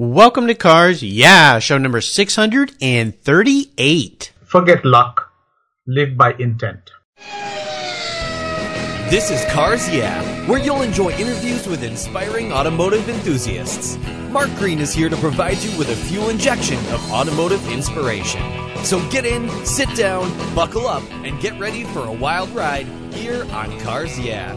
Welcome to Cars Yeah, show number 638. Forget luck, live by intent. This is Cars Yeah, where you'll enjoy interviews with inspiring automotive enthusiasts. Mark Green is here to provide you with a fuel injection of automotive inspiration. So get in, sit down, buckle up, and get ready for a wild ride here on Cars Yeah.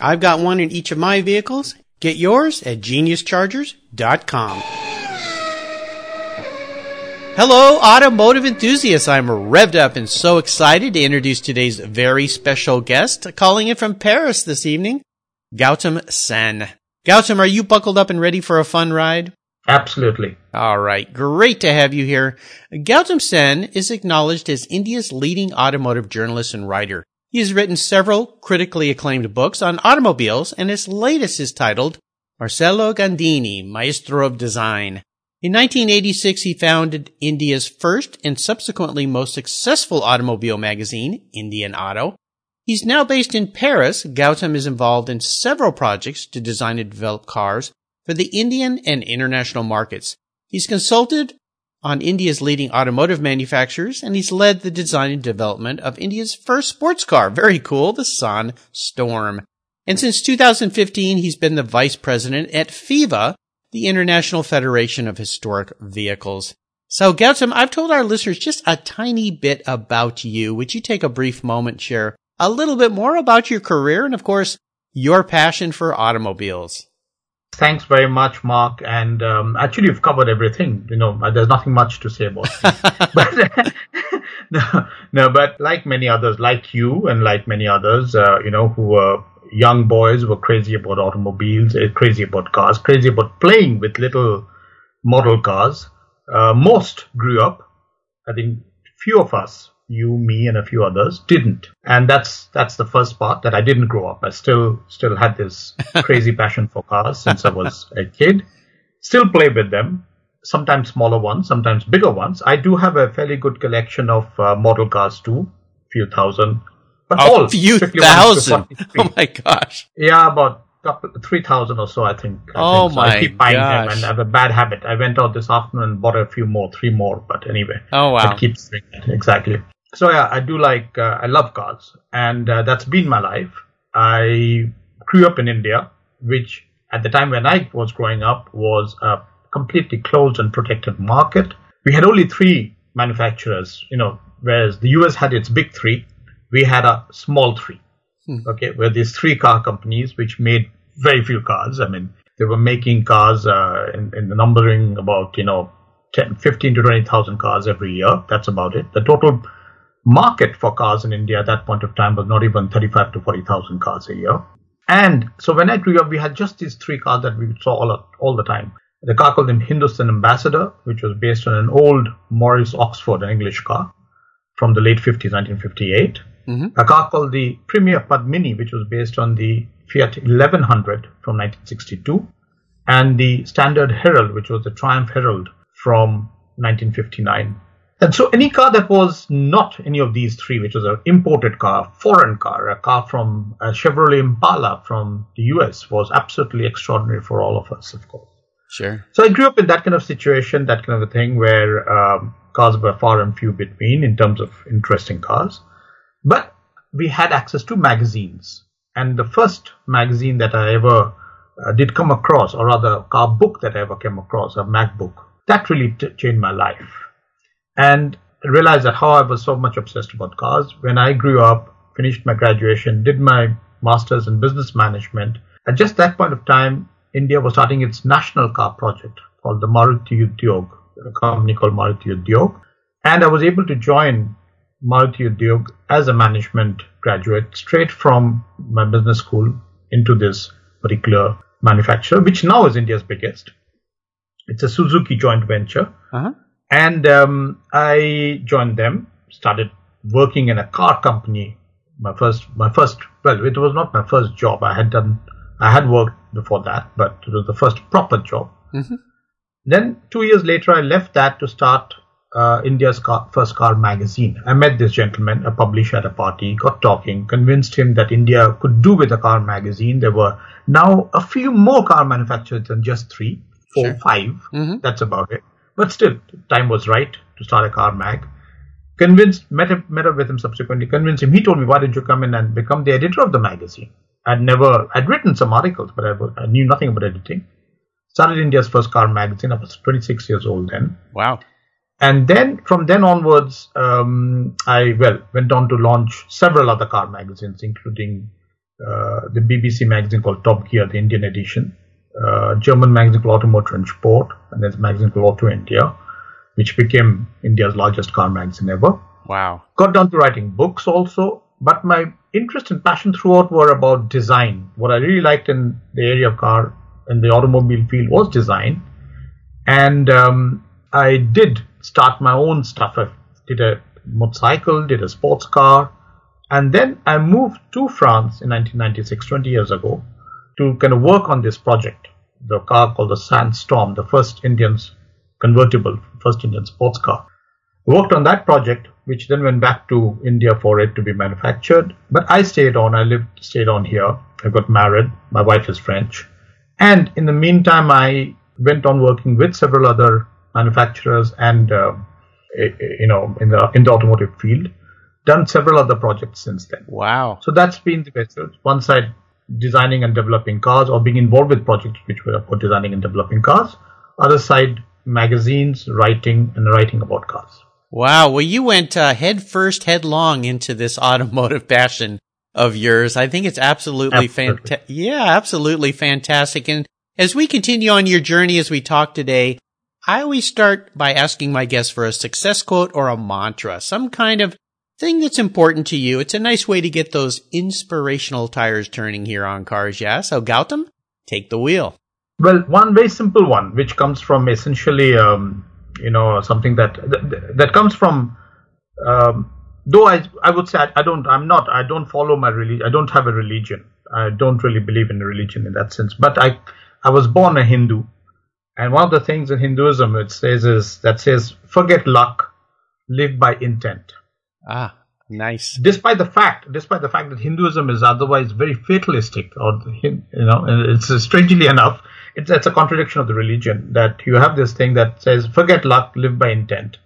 I've got one in each of my vehicles. Get yours at geniuschargers.com. Hello, automotive enthusiasts. I'm revved up and so excited to introduce today's very special guest, calling in from Paris this evening, Gautam Sen. Gautam, are you buckled up and ready for a fun ride? Absolutely. All right. Great to have you here. Gautam Sen is acknowledged as India's leading automotive journalist and writer. He has written several critically acclaimed books on automobiles, and his latest is titled Marcello Gandini, Maestro of Design. In 1986, he founded India's first and subsequently most successful automobile magazine, Indian Auto. He's now based in Paris. Gautam is involved in several projects to design and develop cars for the Indian and international markets. He's consulted on India's leading automotive manufacturers, and he's led the design and development of India's first sports car. Very cool, the San Storm. And since 2015, he's been the vice president at FIVA, the International Federation of Historic Vehicles. So, Gautam, I've told our listeners just a tiny bit about you. Would you take a brief moment, share a little bit more about your career and, of course, your passion for automobiles? Thanks very much, Mark. And um, actually, you've covered everything. You know, there's nothing much to say about it. but no, no, but like many others, like you and like many others, uh, you know, who were young boys, were crazy about automobiles, uh, crazy about cars, crazy about playing with little model cars. Uh, most grew up. I think few of us you, me, and a few others didn't. And that's that's the first part that I didn't grow up. I still still had this crazy passion for cars since I was a kid. Still play with them. Sometimes smaller ones, sometimes bigger ones. I do have a fairly good collection of uh, model cars too, few thousand. But a all few thousand. Oh my gosh. Yeah, about three thousand or so, I think. I oh think. So my I keep buying gosh. them and I have a bad habit. I went out this afternoon and bought a few more, three more. But anyway, Oh wow. it keeps exactly. So yeah, I do like uh, I love cars, and uh, that's been my life. I grew up in India, which at the time when I was growing up was a completely closed and protected market. We had only three manufacturers, you know, whereas the US had its big three. We had a small three. Okay, where these three car companies which made very few cars. I mean, they were making cars uh, in, in the numbering about you know 10, 15 to 20,000 cars every year. That's about it. The total market for cars in India at that point of time was not even 35 to 40,000 cars a year. And so when I grew up, we had just these three cars that we saw all, all the time. The car called the Hindustan Ambassador, which was based on an old Morris Oxford, an English car from the late 50s, 1958. Mm-hmm. A car called the Premier Padmini, which was based on the Fiat 1100 from 1962. And the Standard Herald, which was the Triumph Herald from 1959. And so any car that was not any of these three, which was an imported car, foreign car, a car from a Chevrolet Impala from the US, was absolutely extraordinary for all of us, of course. Sure. So I grew up in that kind of situation, that kind of a thing where um, cars were far and few between in terms of interesting cars. But we had access to magazines. And the first magazine that I ever uh, did come across, or rather, car book that I ever came across, a mag book, that really t- changed my life. And realized that how I was so much obsessed about cars. When I grew up, finished my graduation, did my master's in business management, at just that point of time, India was starting its national car project called the Maruti Udyog, a company called Maruti Udyog. And I was able to join Maruti Udyog as a management graduate straight from my business school into this particular manufacturer, which now is India's biggest. It's a Suzuki joint venture. Uh-huh. And um, I joined them, started working in a car company. My first, my first, well, it was not my first job. I had done, I had worked before that, but it was the first proper job. Mm-hmm. Then two years later, I left that to start uh, India's car, first car magazine. I met this gentleman, a publisher at a party, got talking, convinced him that India could do with a car magazine. There were now a few more car manufacturers than just three, four, Sure. five. Mm-hmm. That's about it. But still, time was right to start a car mag. Convinced, met, him, met up with him subsequently, convinced him. He told me, why didn't you come in and become the editor of the magazine? I'd never, I'd written some articles, but I, I knew nothing about editing. Started India's first car magazine. I was 26 years old then Wow. and then from then onwards um, i well went on to launch several other car magazines including uh, the bbc magazine called top gear the indian edition uh, german magazine called auto motor and sport and there's a magazine called auto india which became india's largest car magazine ever Wow. got down to writing books also but my interest and passion throughout were about design what i really liked in the area of car in the automobile field was design and um, I did start my own stuff. I did a motorcycle, did a sports car, and then I moved to France in 1996, 20 years ago, to kind of work on this project, the car called the San Storm, the first Indian's convertible, first Indian sports car. Worked on that project, which then went back to India for it to be manufactured. But I stayed on. I lived, stayed on here. I got married. My wife is French. And in the meantime, I went on working with several other manufacturers and, uh, eh, eh, you know, in the, in the automotive field. Done several other projects since then. Wow. So that's been the best. One side, designing and developing cars or being involved with projects which were for designing and developing cars. Other side, magazines, writing, and writing about cars. Wow. Well, you went uh, head first, headlong into this automotive passion of yours. I think it's absolutely, Absolutely. fantastic. Yeah, absolutely fantastic. And as we continue on your journey, as we talk today, I always start by asking my guests for a success quote or a mantra, some kind of thing that's important to you. It's a nice way to get those inspirational tires turning here on Cars Yeah. So Gautam, take the wheel. Well, one very simple one, which comes from essentially, um, you know, something that that, that comes from. Um, though I, I would say I, I don't, I'm not, I don't follow my religion. I don't have a religion. I don't really believe in a religion in that sense. But I, I was born a Hindu, and one of the things in Hinduism it says is that says forget luck, live by intent Ah, nice. despite the fact, despite the fact that Hinduism is otherwise very fatalistic, or you know, it's strangely enough, it's, it's a contradiction of the religion that you have this thing that says forget luck, live by intent,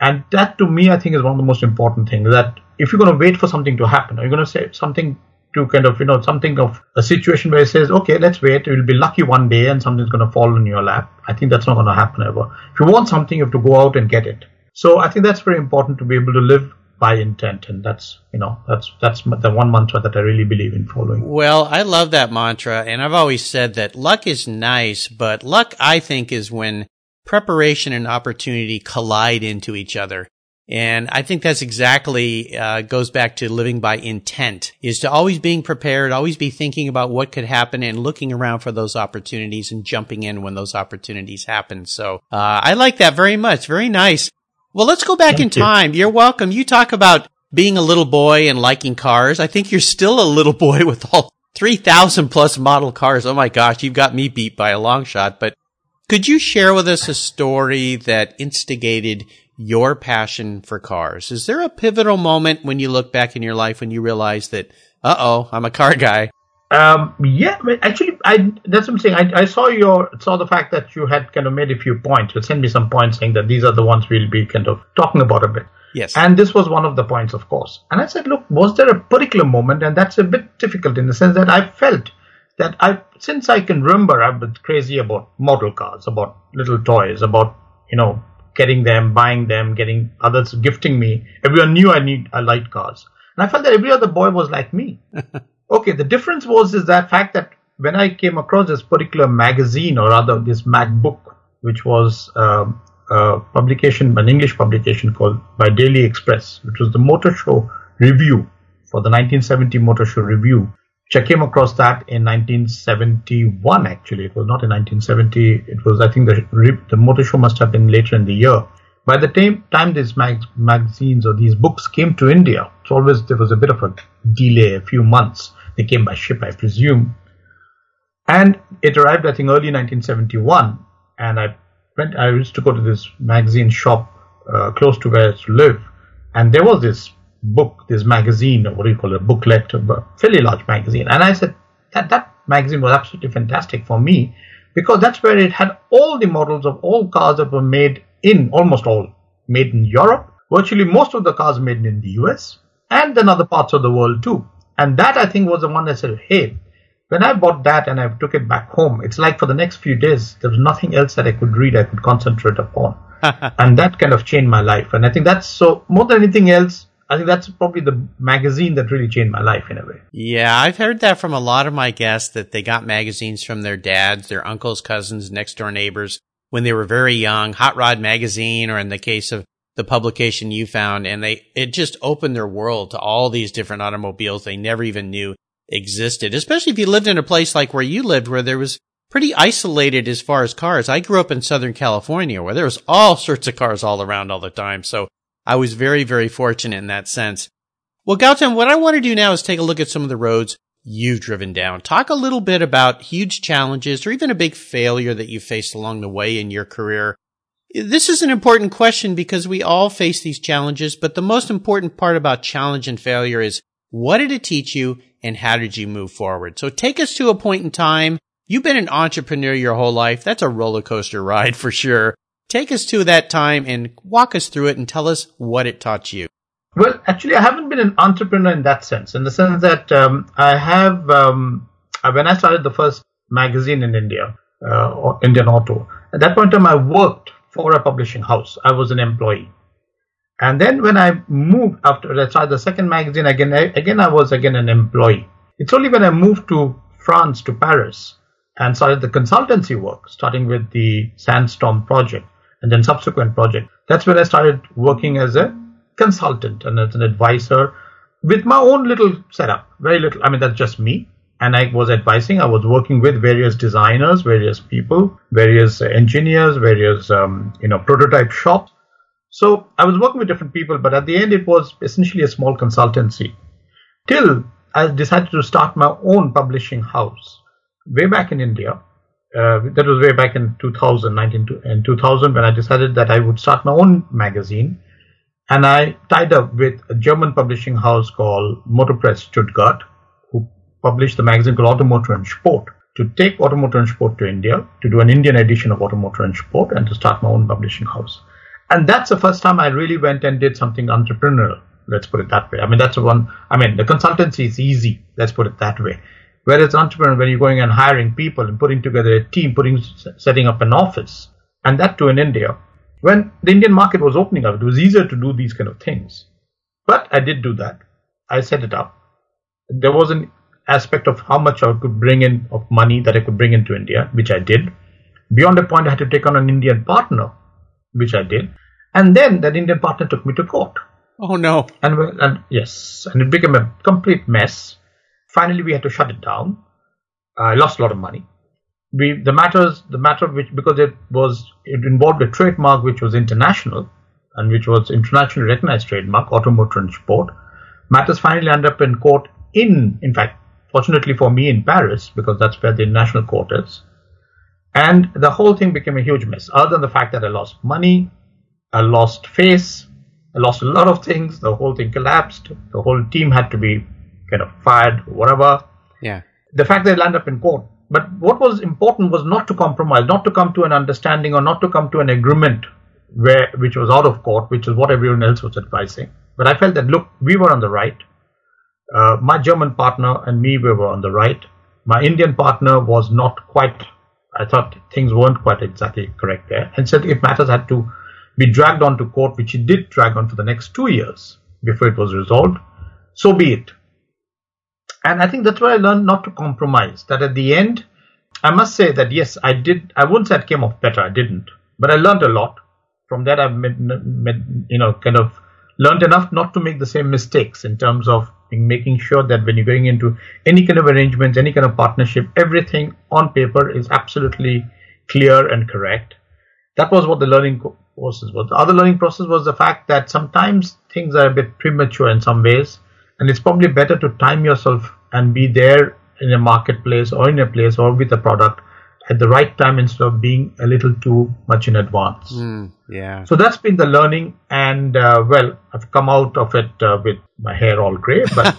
and that to me I think is one of the most important things. That if you're going to wait for something to happen, or you're going to say something to kind of you know something of a situation where it says okay, let's wait, you'll be lucky one day and something's going to fall in your lap. I think that's not going to happen ever. If you want something, you have to go out and get it. So I think that's very important to be able to live by intent, and that's you know that's that's the one mantra that I really believe in following. Well, I love that mantra, and I've always said that luck is nice, but luck, I think, is when preparation and opportunity collide into each other. And I think that's exactly uh, goes back to living by intent is to always being prepared, always be thinking about what could happen and looking around for those opportunities and jumping in when those opportunities happen. So uh, I like that very much. Very nice. Well, let's go back in Thank you. time. You're welcome. You talk about being a little boy and liking cars. I think you're still a little boy with all 3,000 plus model cars. Oh my gosh, you've got me beat by a long shot. But could you share with us a story that instigated your passion for cars? Is there a pivotal moment when you look back in your life when you realize that, uh oh, I'm a car guy? Um, yeah, actually, I that's what I'm saying. I, I saw your saw the fact that you had kind of made a few points. You sent me some points saying that these are the ones we'll be kind of talking about a bit. Yes. And this was one of the points, of course. And I said, look, was there a particular moment? And that's a bit difficult in the sense that I felt that I, since I can remember, I've been crazy about model cars, about little toys, about you know getting them, buying them, getting others gifting me. Everyone knew I need I liked cars, and I felt that every other boy was like me. okay, the difference was is that fact that when I came across this particular magazine or rather this mag book, which was um, a publication, an English publication called by Daily Express, which was the Motor Show Review for the 1970 Motor Show Review which I came across that in 1971. Actually, it was not in 1970. It was, I think, the the motor show must have been later in the year. By the time time these mag- magazines or these books came to India, it's always there was a bit of a delay, a few months. They came by ship, I presume, and it arrived, I think, early 1971. And I went. I used to go to this magazine shop uh, close to where I used to live, and there was this book, this magazine, or what do you call it, a booklet, a fairly large magazine. And I said that that magazine was absolutely fantastic for me because that's where it had all the models of all cars that were made in, almost all, made in Europe. Virtually most of the cars made in the US and then other parts of the world too. And that I think was the one that said, hey, when I bought that and I took it back home, it's like for the next few days, there was nothing else that I could read, I could concentrate upon. and that kind of changed my life. And I think that's so, more than anything else, I think that's probably the magazine that really changed my life in a way. Yeah, I've heard that from a lot of my guests that they got magazines from their dads, their uncles, cousins, next door neighbors when they were very young, Hot Rod magazine, or in the case of the publication you found, and they it just opened their world to all these different automobiles they never even knew existed. Especially if you lived in a place like where you lived, where there was pretty isolated as far as cars. I grew up in Southern California, where there was all sorts of cars all around all the time. So I was very, very fortunate in that sense. Well, Gautam, what I want to do now is take a look at some of the roads you've driven down. Talk a little bit about huge challenges or even a big failure that you faced along the way in your career. This is an important question because we all face these challenges, but the most important part about challenge and failure is what did it teach you and how did you move forward? So take us to a point in time. You've been an entrepreneur your whole life. That's a roller coaster ride for sure. Take us to that time and walk us through it and tell us what it taught you. Well, actually, I haven't been an entrepreneur in that sense, in the sense that um, I have, um, uh, when I started the first magazine in India, uh, Indian Auto, at that point in time, I worked for a publishing house. I was an employee. And then when I moved after I started the second magazine, again, I, again, I was again an employee. It's only when I moved to France, to Paris, and started the consultancy work, starting with the San Storm project, and then subsequent project. That's when I started working as a consultant and as an advisor with my own little setup. Very little. I mean, that's just me. And I was advising. I was working with various designers, various people, various engineers, various um, you know prototype shops. So I was working with different people, but at the end, it was essentially a small consultancy. Till I decided to start my own publishing house way back in India uh, that was way back in 2000, 19, in 2000 when I decided that I would start my own magazine. And I tied up with a German publishing house called Motorpress Stuttgart, who published the magazine called Auto Motor and Sport, to take Auto Motor and Sport to India, to do an Indian edition of Auto Motor and Sport, and to start my own publishing house. And that's the first time I really went and did something entrepreneurial. Let's put it that way. I mean, that's the one, I mean, the consultancy is easy. Let's put it that way. Whereas entrepreneur, when you're going and hiring people and putting together a team, putting setting up an office, and that too in India, when the Indian market was opening up, it was easier to do these kind of things. But I did do that. I set it up. There was an aspect of how much I could bring in of money that I could bring into India, which I did. Beyond a point, I had to take on an Indian partner, which I did. And then that Indian partner took me to court. Oh no! And, and yes, and it became a complete mess finally we had to shut it down. I lost a lot of money. We the matters the matter which because it was it involved a trademark which was international and which was internationally recognized trademark, auto motor and sport. Matters finally ended up in court in in fact fortunately for me in Paris because that's where the national court is. And the whole thing became a huge mess. Other than the fact that I lost money, I lost face, I lost a lot of things. The whole thing collapsed. The whole team had to be kind of fired, whatever. Yeah. the fact that I landed up in court. But what was important was not to compromise, not to come to an understanding or not to come to an agreement where which was out of court, which is what everyone else was advising. But I felt that look, we were on the right. Uh, my German partner and me we were on the right. My Indian partner was not quite. I thought things weren't quite exactly correct there, and said if matters had to be dragged on to court, which it did drag on for the next two years before it was resolved, so be it. And I think that's where I learned not to compromise. That at the end, I must say that yes, I did. I wouldn't say it came off better. I didn't, but I learned a lot from that. I've made, made, you know, kind of learned enough not to make the same mistakes in terms of making sure that when you're going into any kind of arrangements, any kind of partnership, everything on paper is absolutely clear and correct. That was what the learning process was. The other learning process was the fact that sometimes things are a bit premature in some ways and it's probably better to time yourself and be there in a marketplace or in a place or with a product at the right time instead of being a little too much in advance. Mm, yeah. So that's been the learning, and uh, well, I've come out of it uh, with my hair all grey, but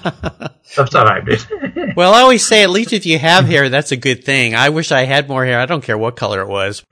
I've survived it. well, I always say, at least if you have hair, that's a good thing. I wish I had more hair. I don't care what color it was.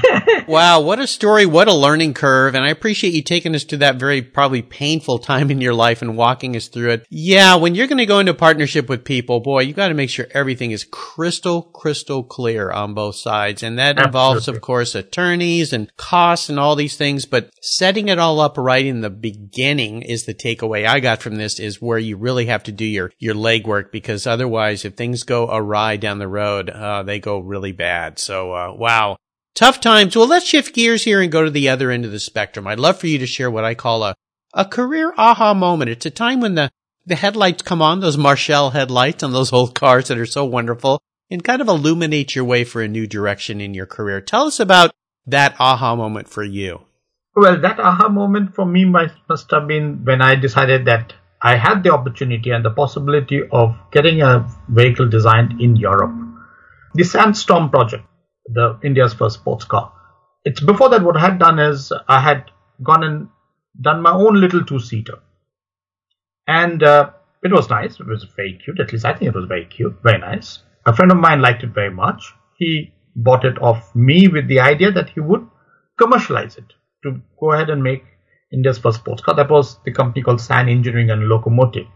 wow, what a story, what a learning curve. And I appreciate you taking us to that very probably painful time in your life and walking us through it. Yeah, when you're going to go into partnership with people, boy, you got to make sure everything is crystal, crystal clear on both sides. And that involves, of course, attorneys and costs and all these things. But setting it all up right in the beginning is the takeaway I got from this is where you really have to do your, your legwork because otherwise, if things go awry down the road, uh, they go really bad. So, uh, wow. Tough times. Well, let's shift gears here and go to the other end of the spectrum. I'd love for you to share what I call a, a career aha moment. It's a time when the, the headlights come on, those Marchal headlights on those old cars that are so wonderful and kind of illuminate your way for a new direction in your career. Tell us about that aha moment for you. Well, that aha moment for me must, have been when I decided that I had the opportunity and the possibility of getting a vehicle designed in Europe. The San Storm project the India's first sports car. It's before that what I had done is I had gone and done my own little two seater, and uh, it was nice. It was very cute. At least I think it was very cute, very nice. A friend of mine liked it very much. He bought it off me with the idea that he would commercialize it to go ahead and make India's first sports car. That was the company called San Engineering and Locomotive.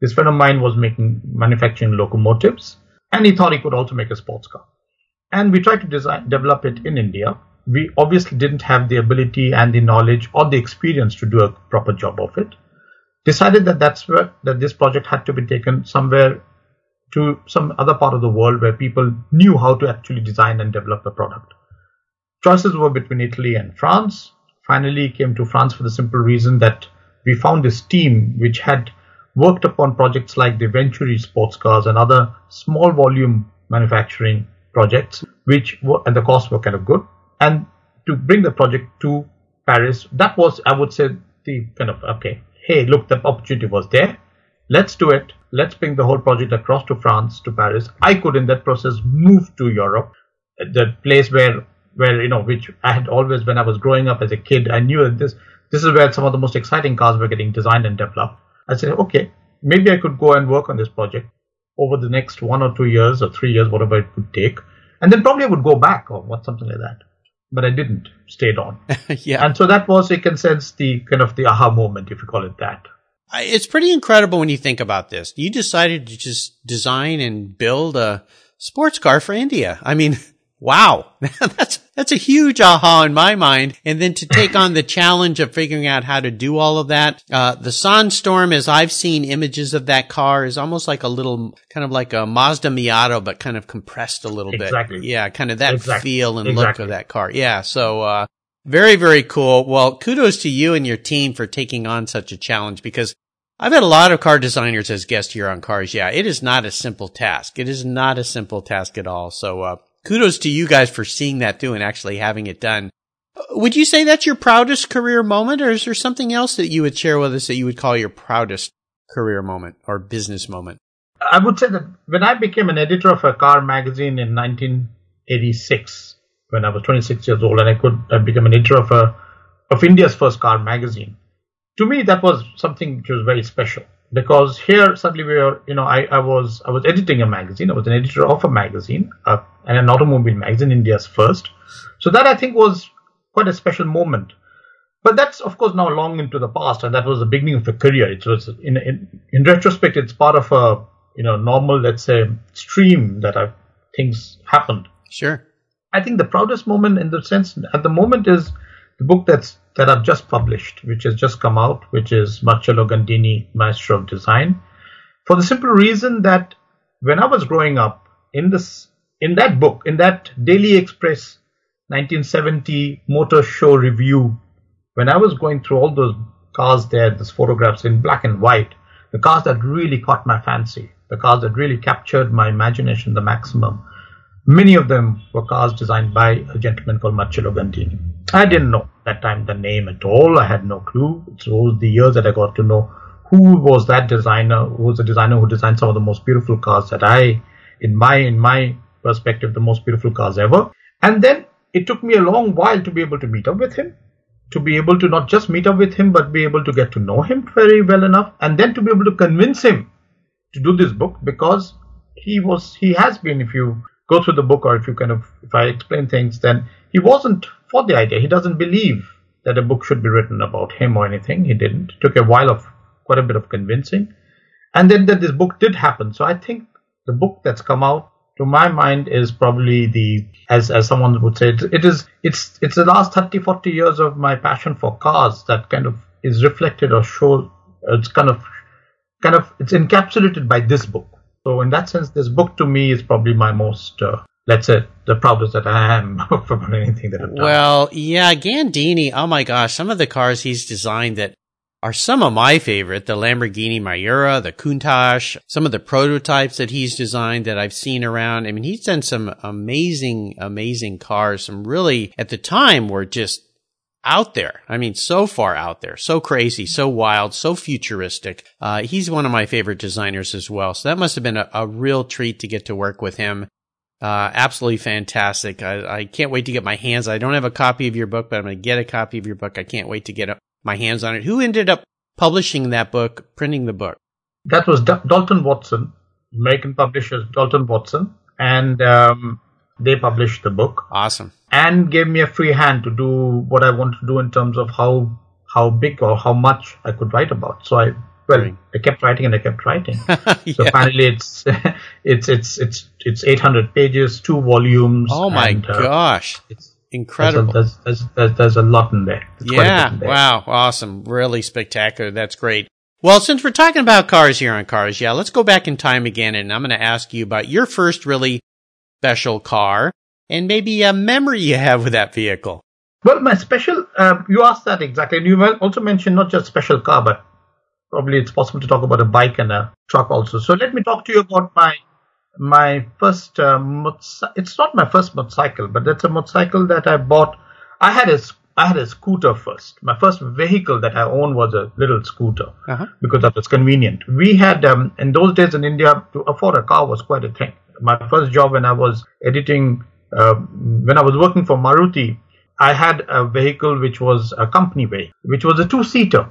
This friend of mine was making manufacturing locomotives, and he thought he could also make a sports car and we tried to design develop it in India. We obviously didn't have the ability and the knowledge or the experience to do a proper job of it. Decided that that's where that this project had to be taken somewhere to some other part of the world where people knew how to actually design and develop a product. Choices were between Italy and France. Finally came to France for the simple reason that we found this team which had worked upon projects like the Venturi sports cars and other small volume manufacturing projects, which were, and the costs were kind of good. And to bring the project to Paris, that was, I would say, the kind of, okay, hey, look, the opportunity was there. Let's do it. Let's bring the whole project across to France, to Paris. I could, in that process, move to Europe, the place where, where, you know, which I had always, when I was growing up as a kid, I knew that this, this is where some of the most exciting cars were getting designed and developed. I said, okay, maybe I could go and work on this project over the next one or two years or three years, whatever it would take. And then probably I would go back or what something like that. But I didn't, stayed on. yeah. And so that was, you can sense the kind of the aha moment, if you call it that. It's pretty incredible when you think about this. You decided to just design and build a sports car for India. I mean, wow, that's that's a huge aha in my mind. And then to take on the challenge of figuring out how to do all of that, uh, the San Storm, as I've seen images of that car, is almost like a little, kind of like a Mazda Miata, but kind of compressed a little exactly. bit. Yeah, kind of that exactly. feel and exactly. look of that car. Yeah, so uh, very very cool. Well, kudos to you and your team for taking on such a challenge because I've had a lot of car designers as guests here on Cars. Yeah, it is not a simple task. It is not a simple task at all. So, uh, kudos to you guys for seeing that through and actually having it done. Would you say that's your proudest career moment, or is there something else that you would share with us that you would call your proudest career moment or business moment? I would say that when I became an editor of a car magazine in 1986, when I was 26 years old, and I could I become an editor of a of India's first car magazine. To me, that was something which was very special because here suddenly we were, you know, I, I was I was editing a magazine. I was an editor of a magazine uh, and an automobile magazine, India's first. So that I think was quite a special moment. But that's of course now long into the past, and that was the beginning of a career. It was in in, in retrospect, it's part of a you know normal, let's say, stream that I've, things happened. Sure. I think the proudest moment in the sense at the moment is the book that's that I've just published, which has just come out, which is Marcello Gandini, Maestro of Design, for the simple reason that when I was growing up, in this in that book, in that Daily Express 1970 Motor Show review, when I was going through all those cars there, those photographs in black and white, the cars that really caught my fancy, the cars that really captured my imagination the maximum, many of them were cars designed by a gentleman called Marcello Gandini. I didn't know that time the name at all. I had no clue. It was the years that I got to know who was that designer, who was the designer who designed some of the most beautiful cars that I, in my in my perspective, the most beautiful cars ever. And then it took me a long while to be able to meet up with him, to be able to not just meet up with him, but be able to get to know him very well enough, and then to be able to convince him to do this book because he was he has been if you go through the book or if you kind of if I explain things, then he wasn't for the idea. He doesn't believe that a book should be written about him or anything. He didn't. It took a while of quite a bit of convincing. And then that this book did happen. So I think the book that's come out to my mind is probably the as as someone would say it, it is it's it's the last 30 40 years of my passion for cars that kind of is reflected or show it's kind of kind of it's encapsulated by this book so in that sense this book to me is probably my most uh, let's say the problems that I am from anything that I've done. Well, yeah, Gandini. Oh my gosh, some of the cars he's designed that are some of my favorite. The Lamborghini Miura, the Countach, some of the prototypes that he's designed that I've seen around. I mean, he's done some amazing, amazing cars. Some really at the time were just out there. I mean, so far out there, so crazy, so wild, so futuristic. Uh, he's one of my favorite designers as well. So that must have been a, a real treat to get to work with him. Uh, absolutely fantastic. I, I, can't wait to get my hands. I don't have a copy of your book, but I'm going to get a copy of your book. I can't wait to get my hands on it. Who ended up publishing that book, printing the book? That was D- Dalton Watson, American publishers Dalton Watson, and um, they published the book. Awesome. And gave me a free hand to do what I wanted to do in terms of how how big or how much I could write about. So I well, I kept writing and I kept writing. yeah. So finally, it's it's it's it's it's 800 pages, two volumes. Oh my and, uh, gosh! It's incredible. There's a, there's, there's, there's a lot in there. There's yeah. In there. Wow. Awesome. Really spectacular. That's great. Well, since we're talking about cars here on Cars, yeah, let's go back in time again, and I'm going to ask you about your first really special car and maybe a memory you have with that vehicle. Well, my special, uh, you asked that exactly. And you also mentioned not just special car, but probably it's possible to talk about a bike and a truck also. So let me talk to you about my my first. Uh, it's not my first motorcycle, but it's a motorcycle that I bought. I had a I had a scooter first. My first vehicle that I owned was a little scooter uh-huh. because that was convenient. We had um, in those days in India to afford a car was quite a thing. My first job when I was editing, uh, when I was working for Maruti, I had a vehicle which was a company vehicle, which was a two-seater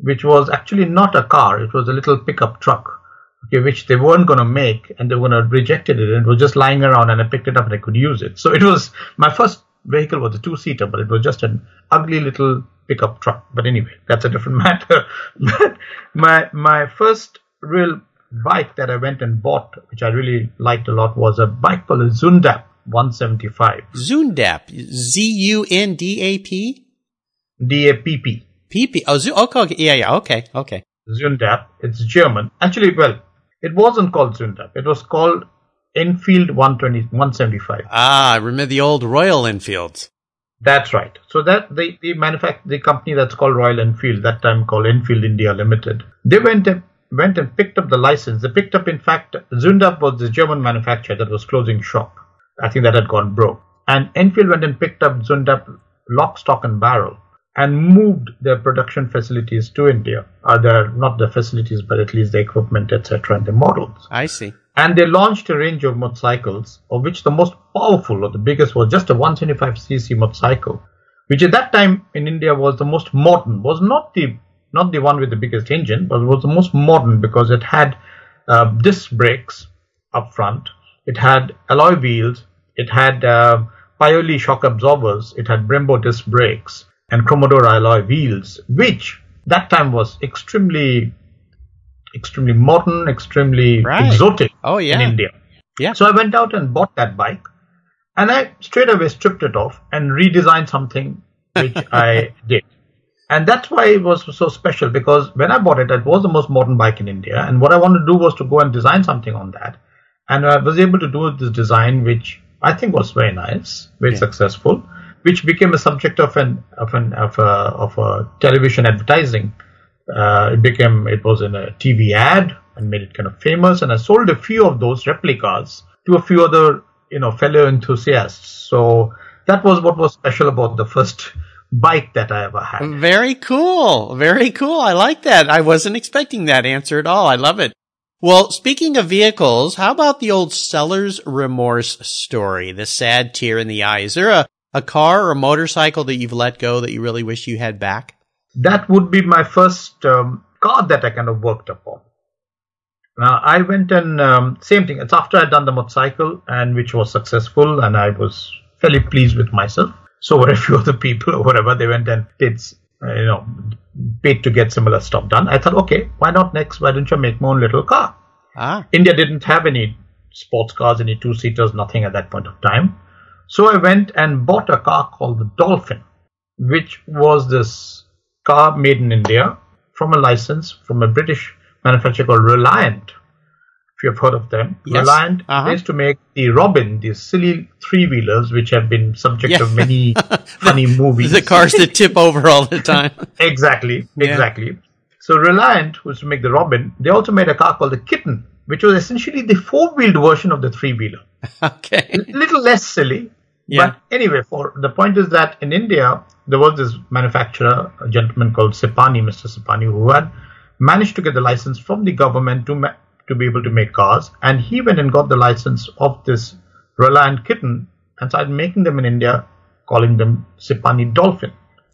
which was actually not a car. It was a little pickup truck, okay, which they weren't going to make and they were going to reject it. And it was just lying around and I picked it up and I could use it. So it was my first vehicle was a two seater, but it was just an ugly little pickup truck. But anyway, that's a different matter. but my, my first real bike that I went and bought, which I really liked a lot, was a bike called a Zundapp 175. Zundap, Z U N D A P? D A P P. PP. Oh, okay, okay, yeah, yeah, okay, okay. Zundapp. It's German. Actually, well, it wasn't called Zundapp. It was called Enfield 120, 175. Ah, I remember the old Royal Enfields. That's right. So that the the manufact the company that's called Royal Enfield, that time called Enfield India Limited, they went and went and picked up the license. They picked up, in fact, Zundapp was the German manufacturer that was closing shop. I think that had gone broke. And Enfield went and picked up Zundapp lock, stock, and barrel and moved their production facilities to India. Are there not the facilities, but at least the equipment, etc., and the models? I see. And they launched a range of motorcycles, of which the most powerful or the biggest was just a 125cc motorcycle, which at that time in India was the most modern, was not the not the one with the biggest engine, but it was the most modern because it had uh, disc brakes up front. It had alloy wheels. It had uh, Paioli shock absorbers. It had Brembo disc brakes and Cromodora alloy wheels, which that time was extremely, extremely modern, extremely Right. exotic Oh, yeah. in India. Yeah. So I went out and bought that bike, and I straight away stripped it off and redesigned something, which I did. And that's why it was so special because when I bought it, it was the most modern bike in India, and what I wanted to do was to go and design something on that, and I was able to do this design, which I think was very nice, very Yeah. successful, which became a subject of an of an of a of a television advertising. Uh, it became it was in a TV ad and made it kind of famous, and I sold a few of those replicas to a few other you know fellow enthusiasts. So that was what was special about the first bike that I ever had. Very cool. Very cool. I like that. I wasn't expecting that answer at all. I love it. Well, speaking of vehicles, how about the old seller's remorse story? The sad tear in the eye. Is there a, a car or a motorcycle that you've let go that you really wish you had back? that would be my first um, car that I kind of worked upon. Now I went and um, same thing. It's after I'd done the motorcycle and which was successful, and I was fairly pleased with myself. So were a few other people or whatever. They went and did, uh, you know, paid to get similar stuff done. I thought, okay, why not next? Why don't you make my own little car? Ah, India didn't have any sports cars, any two seaters, nothing at that point of time. So I went and bought a car called the Dolphin, which was this car made in India from a license from a British manufacturer called Reliant. If you have heard of them, Yes. Reliant Uh-huh. used to make the Robin, these silly three wheelers, which have been subject Yeah. of many funny movies. the cars that tip over all the time. Exactly, Yeah. exactly. So Reliant, who was to make the Robin, they also made a car called the Kitten, which was essentially the four-wheeled version of the three-wheeler. okay. A little less silly. Yeah. But anyway, for the point is that in India, there was this manufacturer, a gentleman called Sipani, Mr. Sipani, who had managed to get the license from the government to ma- to be able to make cars, and he went and got the license of this Reliant Kitten and started making them in India, calling them Sipani Dolphin.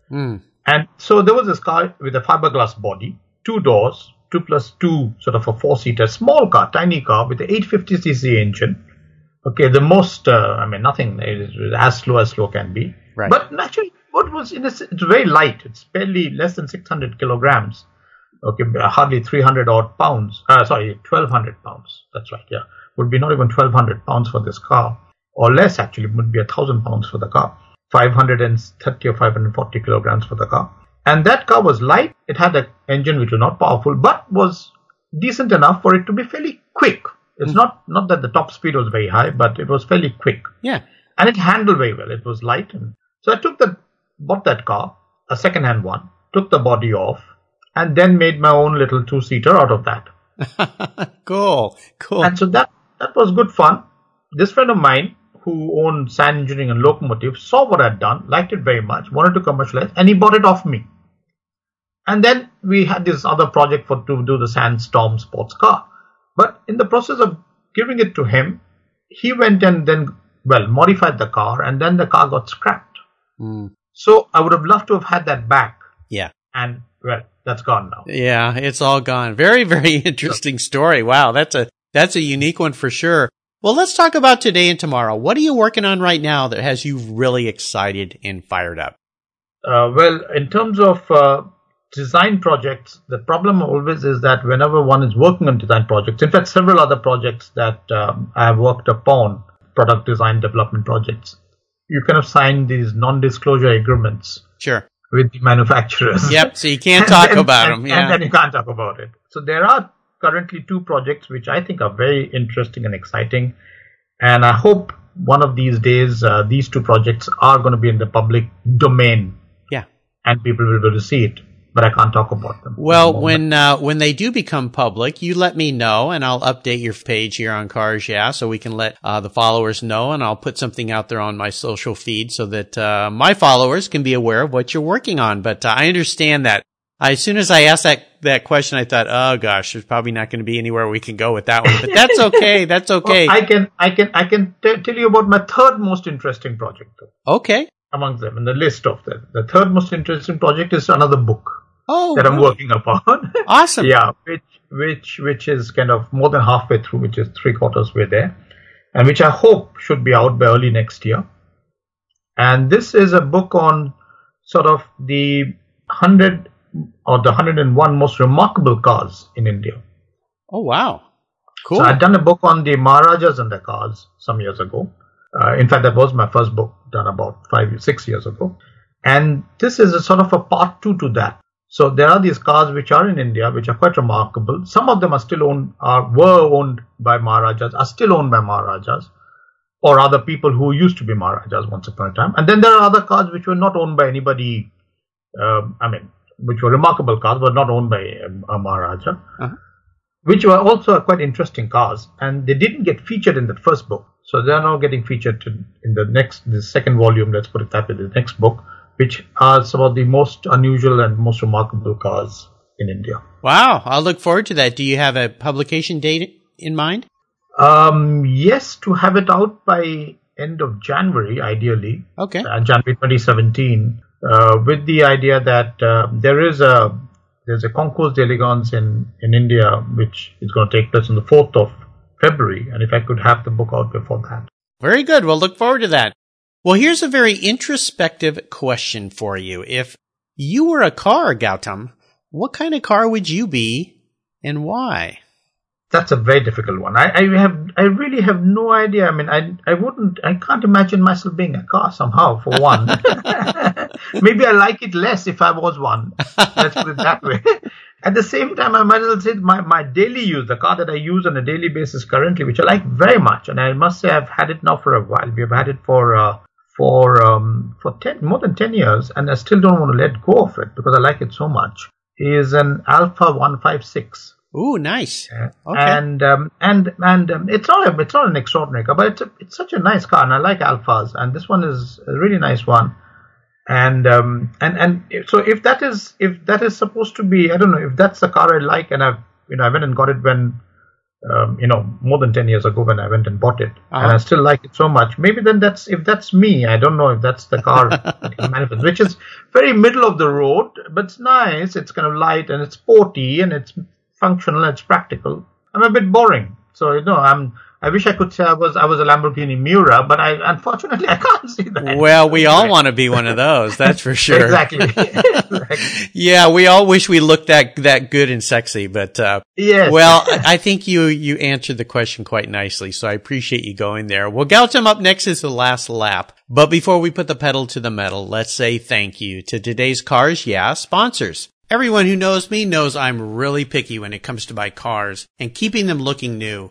Hmm. And so there was this car with a fiberglass body, two doors, two plus two, sort of a four-seater, small car, tiny car with an 850cc engine. Okay, the most, uh, I mean, nothing is as slow as slow can be. Right. But naturally, what was in a, s- it's very light. It's barely less than 600 kilograms. Okay, hardly 300 odd pounds. Uh, sorry, 1200 pounds. That's right. Yeah, would be not even 1200 pounds for this car, or less actually. Would be a thousand pounds for the car. 530 or 540 kilograms for the car. And that car was light. It had an engine which was not powerful, but was decent enough for it to be fairly quick. It's hmm. not not that the top speed was very high, but it was fairly quick Yeah. and it handled very well. It was light, and so I took the bought that car, a second-hand one, took the body off, and then made my own little two-seater out of that. cool. Cool. And so that that was good fun. This friend of mine who owned San Engineering and Locomotive saw what I'd done, liked it very much, wanted to commercialize, and he bought it off me. And then we had this other project for to do the San Storm sports car. But in the process of giving it to him, he went and then well modified the car, and then the car got scrapped. Hmm. So I would have loved to have had that back, Yeah. and well, that's gone now. Yeah, it's all gone. Very, very interesting story. Wow, that's a that's a unique one for sure. Well, let's talk about today and tomorrow. What are you working on right now that has you really excited and fired up? Uh, well, in terms of uh, design projects, the problem always is that whenever one is working on design projects, in fact, several other projects that um, I have worked upon, product design development projects, you kind of sign these non-disclosure agreements Sure. with the manufacturers. Yep. So you can't talk then- about and- them. Yeah. And then you can't talk about it. So there are currently two projects which I think are very interesting and exciting. And I hope one of these days uh, these two projects are going to be in the public domain yeah. and people will be able to see it. But I can't talk about them. Well, the when uh, when they do become public, you let me know, and I'll update your page here on Cars Yeah, so we can let uh, the followers know, and I'll put something out there on my social feed so that uh, my followers can be aware of what you're working on. But uh, I understand that. As soon as I asked that that question, I thought, oh gosh, there's probably not going to be anywhere we can go with that one. But that's okay. That's okay. Well, I can I can I can t- tell you about my third most interesting project though, okay. Among them in the list of them. The third most interesting project is another book. Oh, that I'm working upon. awesome. yeah, which which which is kind of more than halfway through, which is three quarters way there, and which I hope should be out by early next year. And this is a book on sort of the hundred or the hundred and one most remarkable cars in India. Oh, wow. Cool. So I'd done a book on the Maharajas and their cars some years ago. Uh, in fact, that was my first book done about five, six years ago. And this is a sort of a part two to that. So there are these cars which are in India, which are quite remarkable. Some of them are still owned, are were owned by Maharajas, are still owned by Maharajas, or other people who used to be Maharajas once upon a time. And then there are other cars which were not owned by anybody. Um, I mean, which were remarkable cars, but not owned by um, a Maharaja Uh-huh. which were also quite interesting cars, and they didn't get featured in the first book. So they are now getting featured in the next, the second volume. Let's put it that way, the next book, which are some of the most unusual and most remarkable cars in India. Wow. I'll look forward to that. Do you have a publication date in mind? Um, yes, to have it out by end of January, ideally, Okay. uh, January 2017, uh, with the idea that uh, there is a there's a concours d'elegance in in India, which is going to take place on the 4th of February, and if I could have the book out before that. Very good. We'll look forward to that. Well, here's a very introspective question for you. If you were a car, Gautam, what kind of car would you be and why? That's a very difficult one. I, I have I really have no idea. I mean, I I wouldn't I can't imagine myself being a car somehow. For one, maybe I like it less if I was one. Let's put it that way. At the same time, I might as well say my, my daily use, the car that I use on a daily basis currently, which I like very much, and I must say I've had it now for a while. We've had it for uh, for um, for ten more than ten years, and I still don't want to let go of it because I like it so much. Is an Alfa One Five Six. Ooh, nice. Yeah. Okay. And um, and and um, it's not a, it's not an extraordinary car, but it's a, it's such a nice car, and I like Alfas, and this one is a really nice one. And um and and so if that is if that is supposed to be I don't know if that's the car I like, and I've you know I went and got it when um, you know more than ten years ago when I went and bought it, and Uh-huh. I still like it so much. Maybe then that's if that's me. I don't know if that's the car manifests, which is very middle of the road, but it's nice. It's kind of light and it's sporty and it's functional and it's practical. I'm a bit boring, so you know I'm. I wish I could say I was I was a Lamborghini Miura, but I unfortunately I can't see that. Well, we all want to be one of those. That's for sure. Exactly. Exactly. Yeah, we all wish we looked that that good and sexy, but uh, Yes. well, I I think you you answered the question quite nicely, so I appreciate you going there. Well, Gautam up next is the last lap, but before we put the pedal to the metal, let's say thank you to today's Cars Yeah sponsors. Everyone who knows me knows I'm really picky when it comes to my cars and keeping them looking new.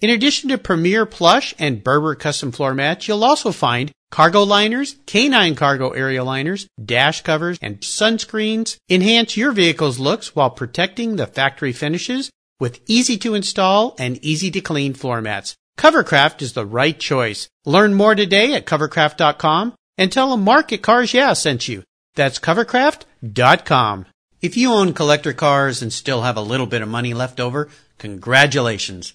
In addition to Premier Plush and Berber custom floor mats, you'll also find cargo liners, canine cargo area liners, dash covers, and sunscreens. Enhance your vehicle's looks while protecting the factory finishes with easy to install and easy to clean floor mats. Covercraft is the right choice. Learn more today at covercraft.com and tell them Market Cars Yeah sent you. That's covercraft.com. If you own collector cars and still have a little bit of money left over, congratulations.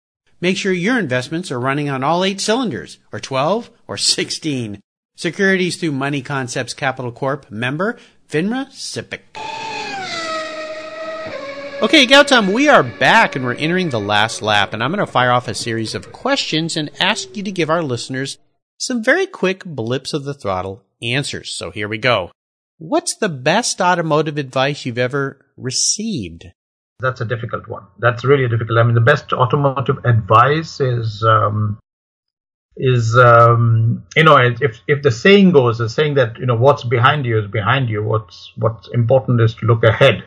Make sure your investments are running on all eight cylinders, or 12, or 16. Securities through Money Concepts Capital Corp. Member, FINRA SIPC. Okay, Gautam, we are back and we're entering the last lap, and I'm going to fire off a series of questions and ask you to give our listeners some very quick blips of the throttle answers. So here we go. What's the best automotive advice you've ever received? That's a difficult one. That's really difficult. I mean, the best automotive advice is um, is um, you know if if the saying goes, the saying that you know what's behind you is behind you. What's what's important is to look ahead.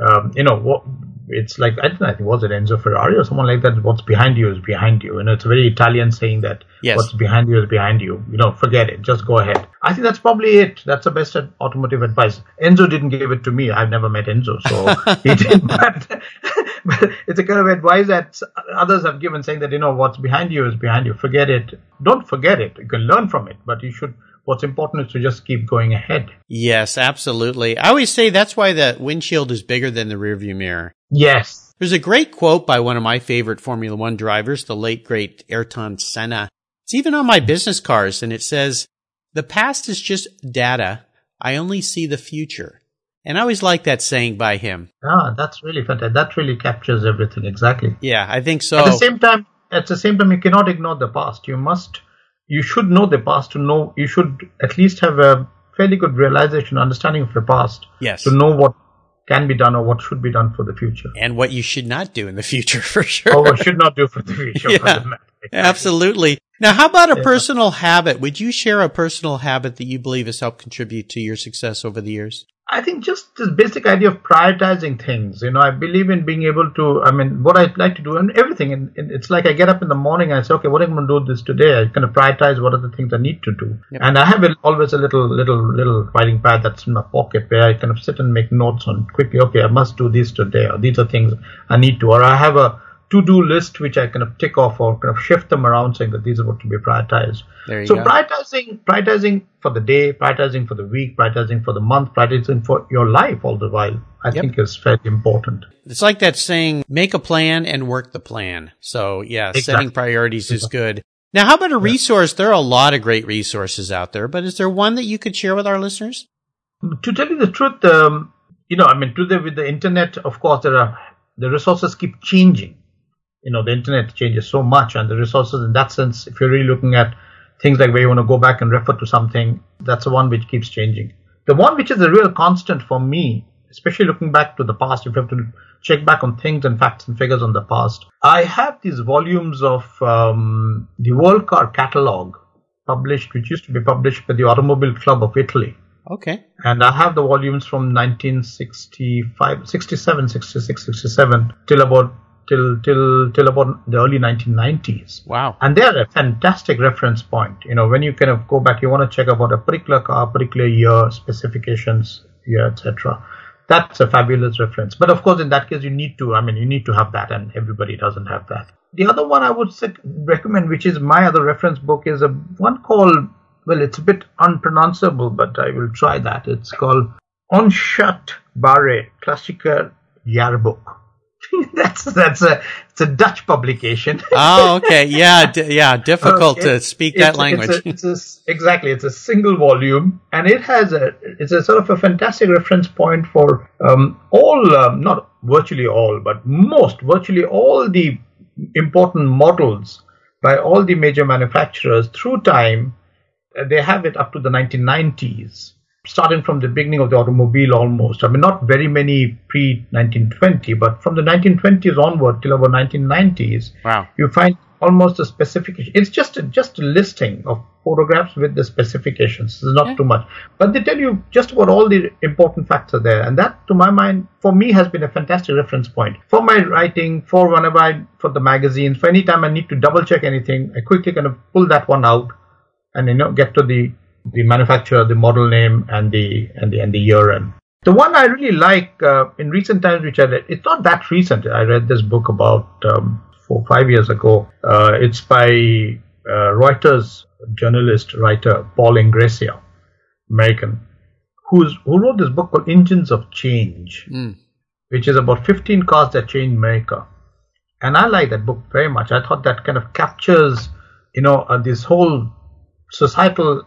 Um, you know what it's like I don't know, was it Enzo Ferrari or someone like that. What's behind you is behind you. You know, it's a very Italian saying that Yes. what's behind you is behind you. You know, forget it. Just go ahead. I think that's probably it. That's the best automotive advice. Enzo didn't give it to me. I've never met Enzo, so he didn't. But, but it's a kind of advice that others have given, saying that you know what's behind you is behind you. Forget it. Don't forget it. You can learn from it, but you should. What's important is to just keep going ahead. Yes, absolutely. I always say that's why the windshield is bigger than the rearview mirror. Yes. There's a great quote by one of my favorite Formula One drivers, the late great Ayrton Senna. It's even on my business cards and it says, the past is just data. I only see the future. And I always like that saying by him. Ah, that's really fantastic. That really captures everything exactly. Yeah, I think so. At the same time, at the same time, you cannot ignore the past. You must, you should know the past to know. You should at least have a fairly good realization, understanding of the past yes. to know what can be done or what should be done for the future, And what you should not do in the future for sure. or what should not do for the future. Yeah. for the matter. Absolutely. Now, how about a Yeah. personal habit? Would you share a personal habit that you believe has helped contribute to your success over the years? I think just this basic idea of prioritizing things. You know, I believe in being able to. I mean, what I like to do and everything. And, and it's like I get up in the morning and I say, okay, what am I going to do this today? I kind of prioritize what are the things I need to do. Yep. And I have a, always a little, little, little writing pad that's in my pocket where I kind of sit and make notes on quickly. Okay, I must do this today, or these are things I need to, or I have a to-do list which I kind of tick off or kind of shift them around, saying that these are what to be prioritized. So go. prioritizing, prioritizing for the day, prioritizing for the week, prioritizing for the month, prioritizing for your life all the while, I Yep. think is fairly important. It's like that saying, make a plan and work the plan. So yeah, setting Exactly. priorities is good. Now, how about a resource? There are a lot of great resources out there, but is there one that you could share with our listeners? To tell you the truth, um, you know, I mean, to the, with the internet, of course, there are the resources keep changing. You know, the internet changes so much, and the resources in that sense, if you're really looking at things like where you want to go back and refer to something, that's the one which keeps changing. The one which is a real constant for me, especially looking back to the past, if you have to check back on things and facts and figures on the past, I have these volumes of um, the World Car Catalog published, which used to be published by the Automobile Club of Italy Okay. and I have the volumes from 1965, 67, 66, 67 till about till till till about the early 1990s. Wow. And they're a fantastic reference point. You know, when you kind of go back, you want to check about a particular car, particular year, specifications, year, etc. That's a fabulous reference. But of course, in that case, you need to. I mean, you need to have that, and everybody doesn't have that. The other one I would say, recommend, which is my other reference book, is a one called. Well, it's a bit unpronounceable, but I will try that. It's called Onschat Bare Klassiker Jahrbuch. that's that's a it's a Dutch publication. Oh, okay. Yeah. D- yeah. Difficult Okay. to speak that language. It's a, it's a exactly, it's a single volume, and it has a it's a sort of a fantastic reference point for um, all, um, not virtually all, but most, virtually all the important models by all the major manufacturers through time. Uh, They have it up to the 1990s, starting from the beginning of the automobile almost. I mean, not very many pre 1920, but from the 1920s onward till about 1990s wow. you find almost a specification. It's just a, just a listing of photographs with the specifications. It's not Yeah. too much, but they tell you just about all the important facts are there, and that, to my mind, for me, has been a fantastic reference point for my writing, for whenever I for the magazines, for any time I need to double check anything, I quickly kind of pull that one out, and you know get to the the manufacturer, the model name, and the and the and the year and the one I really like uh, in recent times, which I read, it's not that recent. I read this book about um, four, five years ago. Uh, it's by uh, Reuters journalist, writer Paul Ingrassia, American, who's, who wrote this book called Engines of Change, Mm. which is about 15 cars that changed America. And I like that book very much. I thought that kind of captures, you know, uh, this whole societal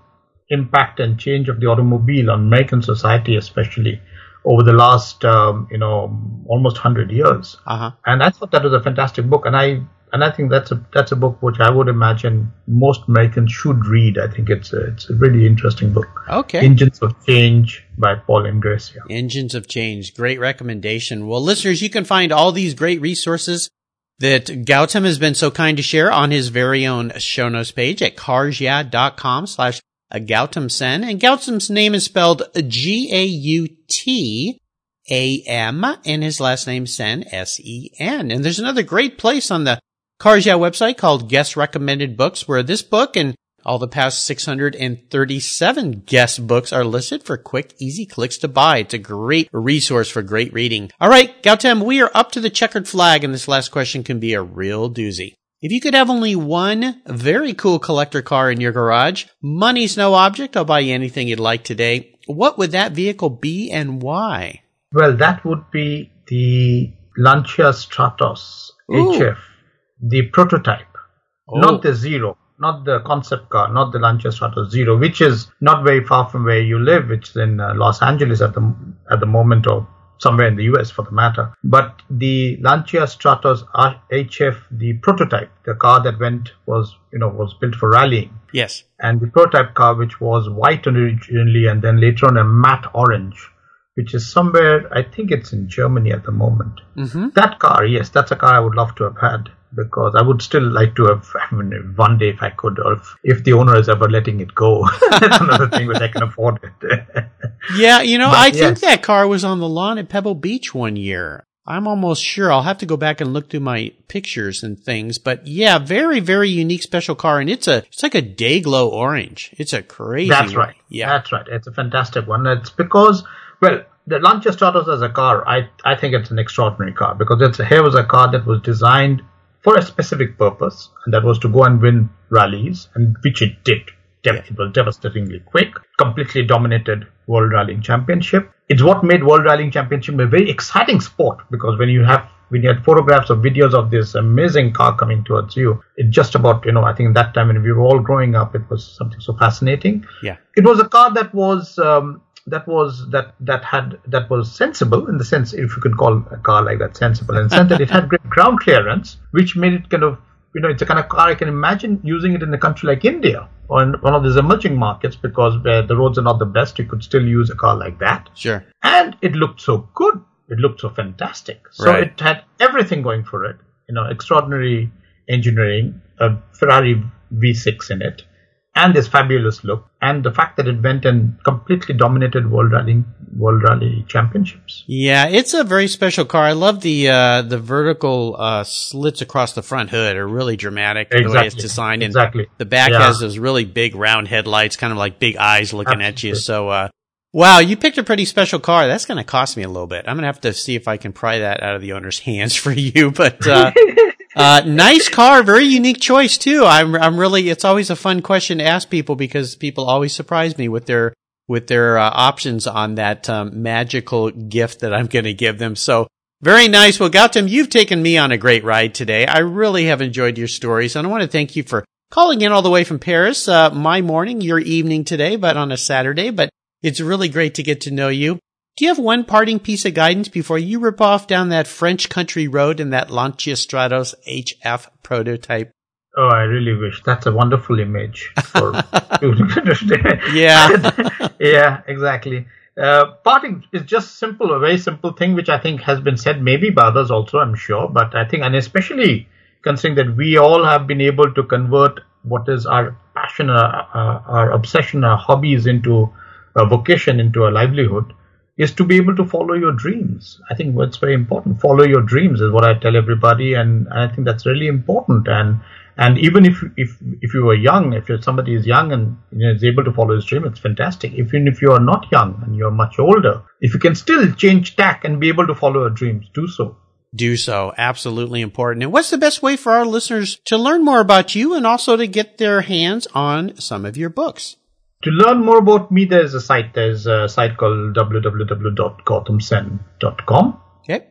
impact and change of the automobile on American society, especially over the last, um, you know, almost 100 years. Uh huh. And I thought that was a fantastic book. And I, and I think that's a that's a book which I would imagine most Americans should read. I think it's a, it's a really interesting book. Okay. Engines of Change by Paul Ingrassia. Engines of Change. Great recommendation. Well, listeners, you can find all these great resources that Gautam has been so kind to share on his very own show notes page at carsyeah.com slash Uh, Gautam Sen. And Gautam's name is spelled G-A-U-T A-M and his last name Sen, S-E-N. And there's another great place on the Cars website called Guest Recommended Books where this book and all the past 637 guest books are listed for quick, easy clicks to buy. It's a great resource for great reading. All right, Gautam, we are up to the checkered flag and this last question can be a real doozy. If you could have only one very cool collector car in your garage, money's no object, I'll buy you anything you'd like today. What would that vehicle be and why? Well, that would be the Lancia Stratos Ooh. HF, the prototype, Oh. not the Zero, not the concept car, not the Lancia Stratos Zero, which is not very far from where you live, which is in uh, Los Angeles at the at the moment, or somewhere in the US for the matter. But the Lancia Stratos HF, the prototype, the car that went was you know was built for rallying Yes. and the prototype car, which was white originally and then later on a matte orange, which is somewhere, I think it's in Germany at the moment. Mm-hmm. That car, yes, that's a car I would love to have had because I would still like to have I mean, one day if I could, or if, if the owner is ever letting it go. that's another thing which I can afford it. Yeah, you know, But I think that car was on the lawn at Pebble Beach one year. I'm almost sure. I'll have to go back and look through my pictures and things, but yeah, very, very unique special car, and it's a, it's like a day glow orange. It's a crazy. That's one. right. Yeah. That's right. It's a fantastic one. It's because, well, the Lancia Stratos as a car, I, I think it's an extraordinary car because it's here was a car that was designed for a specific purpose, and that was to go and win rallies, and which it did. Dev- devastatingly quick, completely dominated World Rallying Championship. It's what made World Rallying Championship a very exciting sport because when you have when you had photographs or videos of this amazing car coming towards you, it just about you know I think that time when we were all growing up, it was something so fascinating Yeah. it was a car that was um, that was that that had that was sensible in the sense if you could call a car like that sensible the sense that it had great ground clearance which made it kind of you know it's a kind of car I can imagine using it in a country like India or in one of these emerging markets because where the roads are not the best you could still use a car like that Sure. and it looked so good. It looked so fantastic. So Right. it had everything going for it. You know, extraordinary engineering, a Ferrari V6 in it, and this fabulous look, and the fact that it went and completely dominated World Rally World Rally Championships. Yeah, it's a very special car. I love the uh, the vertical uh, slits across the front hood are really dramatic. exactly. The way it's designed, and Exactly. the back Yeah. has those really big round headlights, kind of like big eyes looking at you. So, uh, wow, you picked a pretty special car. That's going to cost me a little bit. I'm going to have to see if I can pry that out of the owner's hands for you. But uh, nice car, very unique choice too. I'm I'm really. It's always a fun question to ask people because people always surprise me with their with their uh, options on that um, magical gift that I'm going to give them. So very nice. Well, Gautam, you've taken me on a great ride today. I really have enjoyed your stories, and I want to thank you for calling in all the way from Paris. Uh, my morning, your evening today, but on a Saturday. But it's really great to get to know you. Do you have one parting piece of guidance before you rip off down that French country road in that Lancia Stratos HF prototype? Oh, I really wish that's a wonderful image. For Yeah. yeah, exactly. Uh, parting is just simple, a very simple thing, which I think has been said maybe by others also, I'm sure. But I think, and especially considering that we all have been able to convert what is our passion, our, our, our obsession, our hobbies into a vocation, into a livelihood, is to be able to follow your dreams. I think what's very important. Follow your dreams is what I tell everybody, and, and I think that's really important. And and even if if if you are young, if somebody is young and you know, is able to follow his dream, it's fantastic. Even if you are not young and you're much older, if you can still change tack and be able to follow your dreams, do so. do so. Absolutely important. And what's the best way for our listeners to learn more about you and also to get their hands on some of your books? To learn more about me, there's a site. There's a site called www.gautamsen.com. Okay.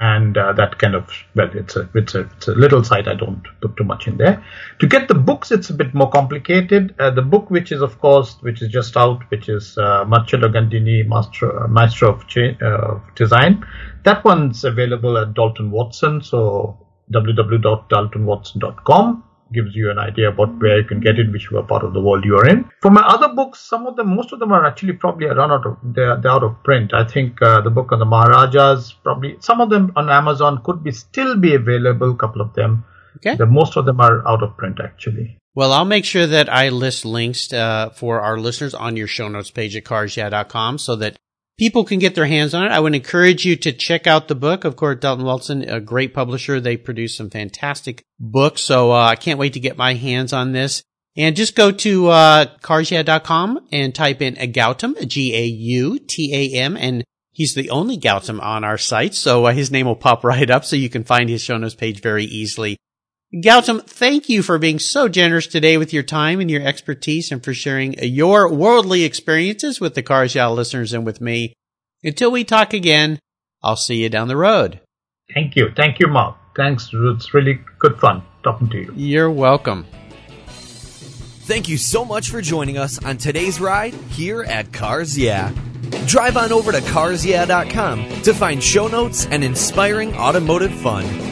and uh, that kind of well it's a it's a it's a little site i don't put too much in there to get the books it's a bit more complicated uh, the book which is of course which is just out which is uh, marcello gandini master uh, maestro of, cha- uh, of design that one's available at dalton watson so www.daltonwatson.com gives you an idea about where you can get it, which part of the world you're in. For my other books, some of them, most of them are actually probably run out of, they're, they're out of print. I think uh, the book on the Maharajas, probably some of them on Amazon could be still be available, a couple of them. Okay. The, most of them are out of print actually. Well, I'll make sure that I list links uh, for our listeners on your show notes page at carsyeah.com so that people can get their hands on it. I would encourage you to check out the book. Of course, Dalton Watson, a great publisher. They produce some fantastic books. So uh, I can't wait to get my hands on this. And just go to uh, carsyeah.com and type in Gautam, G-A-U-T-A-M, and he's the only Gautam on our site. So uh, his name will pop right up so you can find his show notes page very easily. Gautam, thank you for being so generous today with your time and your expertise and for sharing your worldly experiences with the Cars Yeah listeners and with me. Until we talk again, I'll see you down the road. Thank you. Thank you, Mark. Thanks. It's really good fun talking to you. You're welcome. Thank you so much for joining us on today's ride here at Cars Yeah. Drive on over to carsyeah.com to find show notes and inspiring automotive fun.